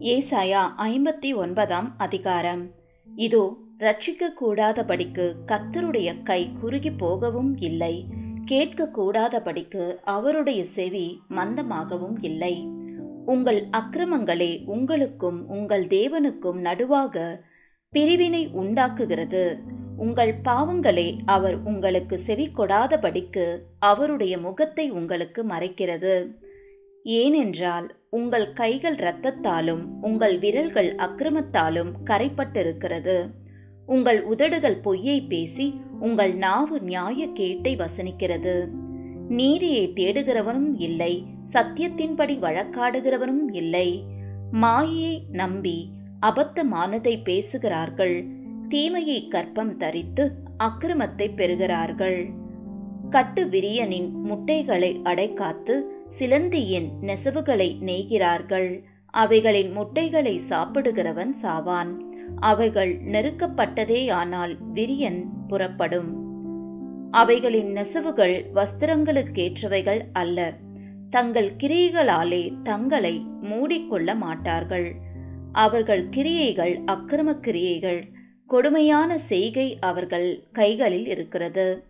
ஏசாயா ஐம்பத்தி ஒன்பதாம் அதிகாரம். இதோ ரட்சிக்கக்கூடாதபடிக்கு கூடாதபடிக்கு கை குறுகி போகவும் இல்லை. கேட்கக்கூடாதபடிக்கு அவருடைய செவி மந்தமாகவும் இல்லை. உங்கள் அக்கிரமங்களே உங்களுக்கும் உங்கள் தேவனுக்கும் நடுவாக பிரிவினை உண்டாக்குகிறது. உங்கள் பாவங்களே அவர் உங்களுக்கு செவி கொடாதபடிக்கு அவருடைய முகத்தை உங்களுக்கு மறைக்கிறது. ஏனென்றால் உங்கள் கைகள் இரத்தத்தாலும் உங்கள் விரல்கள் அக்கிரமத்தாலும் கரைப்பட்டிருக்கிறது. உங்கள் உதடுகள் பொய்யை பேசி உங்கள் நாவு நியாய கேட்டை வசனிக்கிறது. நீதியை தேடுகிறவனும் இல்லை சத்தியத்தின்படி வழக்காடுகிறவனும் இல்லை. மாயையை நம்பி அபத்தமானதை பேசுகிறார்கள் தீமையை கற்பம் தரித்து அக்கிரமத்தை பெறுகிறார்கள். கட்டு விரியனின் முட்டைகளை அடைக்காத்து சிலந்தியின் நெசவுகளை நெய்கிறார்கள். அவைகளின் முட்டைகளை சாப்பிடுகிறவன் சாவான். அவைகள் நெருக்கப்பட்டதேயானால் விரியன் புறப்படும். அவைகளின் நெசவுகள் வஸ்திரங்களுக்கேற்றவைகள் அல்ல. தங்கள் கிரியைகளாலே தங்களை மூடிக்கொள்ள மாட்டார்கள். அவர்கள் கிரியைகள் அக்கிரம கிரியைகள். கொடுமையான செய்கை அவர்கள் கைகளில் இருக்கிறது.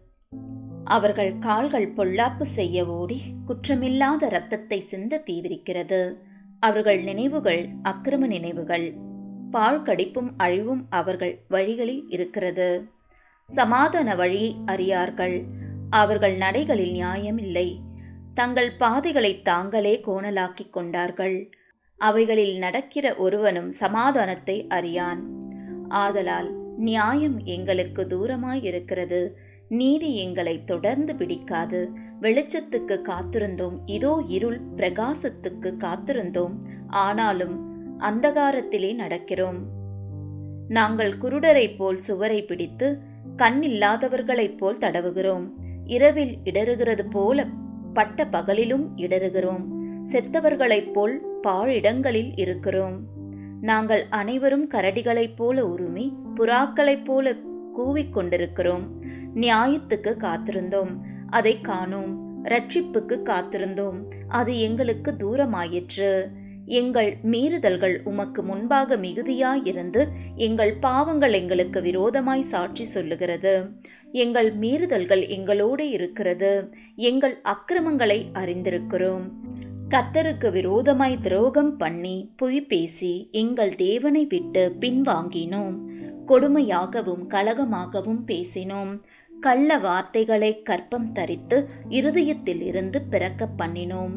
அவர்கள் கால்கள் பொல்லாப்பு செய்ய ஓடி குற்றமில்லாத இரத்தத்தை சிந்த தீவிரிக்கிறது. அவர்கள் நினைவுகள் அக்கிரம நினைவுகள். பாழ்கடிப்பும் அழிவும் அவர்கள் வழிகளில் இருக்கிறது. சமாதான வழியை அறியார்கள். அவர்கள் நடைகளில் நியாயம் இல்லை தங்கள் பாதைகளை தாங்களே கோணலாக்கிக் கொண்டார்கள். அவைகளில் நடக்கிற ஒருவனும் சமாதானத்தை அறியான். ஆதலால் நியாயம் எங்களுக்கு தூரமாயிருக்கிறது நீதி எங்களை தொடர்ந்து பிடிக்காது. வெளிச்சத்துக்கு காத்திருந்தோம். இதோ இருள் பிரகாசத்துக்கு காத்திருந்தோம். ஆனாலும் அந்தகாரத்திலே நடக்கிறோம். நாங்கள் குருடரைப் போல் சுவரை பிடித்து கண்ணில்லாதவர்களைப் போல் தடவுகிறோம். இரவில் இடறுகிறது போல பட்ட பகலிலும் இடறுகிறோம். செத்தவர்களைப் போல் பாழிடங்களில் இருக்கிறோம். நாங்கள் அனைவரும் கரடிகளைப் போல உருமி புறாக்களைப் போல கூவிக்கொண்டிருக்கிறோம் நியாயத்துக்கு காத்திருந்தோம். அதை காணோம். ரட்சிப்புக்கு காத்திருந்தோம். அது எங்களுக்கு தூரமாயிற்று. எங்கள் மீறுதல்கள் உமக்கு முன்பாக மிகுதியாயிருந்து எங்கள் பாவங்கள் எங்களுக்கு விரோதமாய் சாட்சி சொல்லுகிறது. எங்கள் மீறுதல்கள் எங்களோடு இருக்கிறது. எங்கள் அக்கிரமங்களை அறிந்திருக்கிறோம். கத்தருக்கு விரோதமாய் துரோகம் பண்ணி பொய் பேசி எங்கள் தேவனை விட்டு பின்வாங்கினோம். கொடுமையாகவும் கலகமாகவும் பேசினோம். கள்ள வார்த்தைகளை கற்பம் தரித்து இருதயத்தில் இருந்து பிறக்க பண்ணினோம்.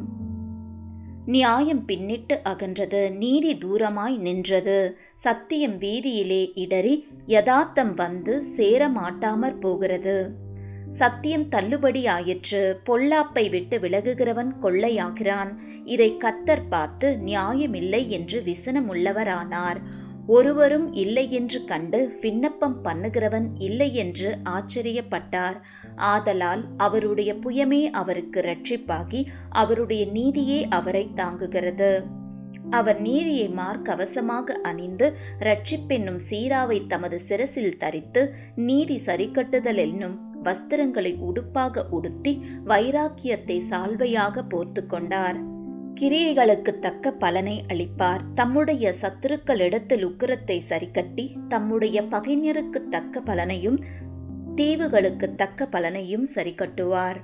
நியாயம் பின்னிட்டு அகன்றது நீதி தூரமாய் நின்றது. சத்தியம் வீதியிலே இடறி யதார்த்தம் வந்து சேர மாட்டாமற் போகிறது. சத்தியம் தள்ளுபடி ஆயிற்று பொல்லாப்பை விட்டு விலகுகிறவன் கொள்ளையாகிறான். இதை கத்தர் பார்த்து நியாயமில்லை என்று விசனமுள்ளவரானார். ஒருவரும் இல்லை என்று கண்டு விண்ணப்பம் பண்ணுகிறவன் இல்லை என்று ஆச்சரியப்பட்டார். ஆதலால் அவருடைய புயமே அவருக்கு ரட்சிப்பாகி அவருடைய நீதியே அவரை தாங்குகிறது. அவர் நீதியை மார்க்கவசமாக அணிந்து ரட்சிப்பென்னும் சீராவை தமது சிரசில் தரித்து நீதி சரிக்கட்டுதல் என்னும் வஸ்திரங்களை உடுப்பாக உடுத்தி வைராக்கியத்தை சால்வையாக போர்த்து கொண்டார் கிரியைகளுக்கு தக்க பலனை அளிப்பார். தம்முடைய சத்துருக்களிடத்தில் உக்கிரத்தை சரிக்கட்டி தம்முடைய பகைஞருக்கு தக்க பலனையும் தீவுகளுக்கு தக்க பலனையும் சரிக்கட்டுவார்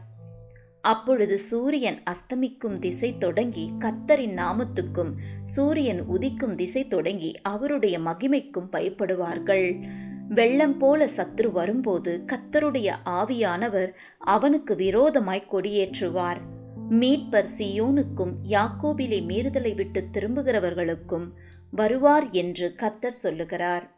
அப்பொழுது சூரியன் அஸ்தமிக்கும் திசை தொடங்கி கர்த்தரின் நாமத்துக்கும் சூரியன் உதிக்கும் திசை தொடங்கி அவருடைய மகிமைக்கும் பயப்படுவார்கள். வெள்ளம் போல சத்ரு வரும்போது கத்தருடைய ஆவியானவர் அவனுக்கு விரோதமாய் கொடியேற்றுவார். மீட்பர் சியோனுக்கும் யாக்கோபிலே மீறுதலை விட்டு திரும்புகிறவர்களுக்கும் வருவார் என்று கத்தர் சொல்லுகிறார்.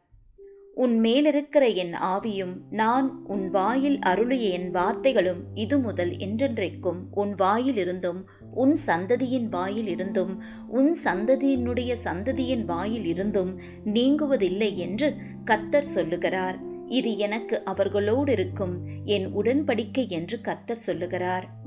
உன் மேலிருக்கிற என் ஆவியும் நான் உன் வாயில் அருளிய என் வார்த்தைகளும் இது முதல் என்றென்றைக்கும் உன் வாயிலிருந்தும் உன் சந்ததியின் வாயில் இருந்தும் உன் சந்ததியினுடைய சந்ததியின் வாயில் இருந்தும் நீங்குவதில்லை என்று கத்தர் சொல்லுகிறார். இது எனக்கு அவர்களோடு இருக்கும் என் உடன்படிக்கை என்று கத்தர் சொல்லுகிறார்.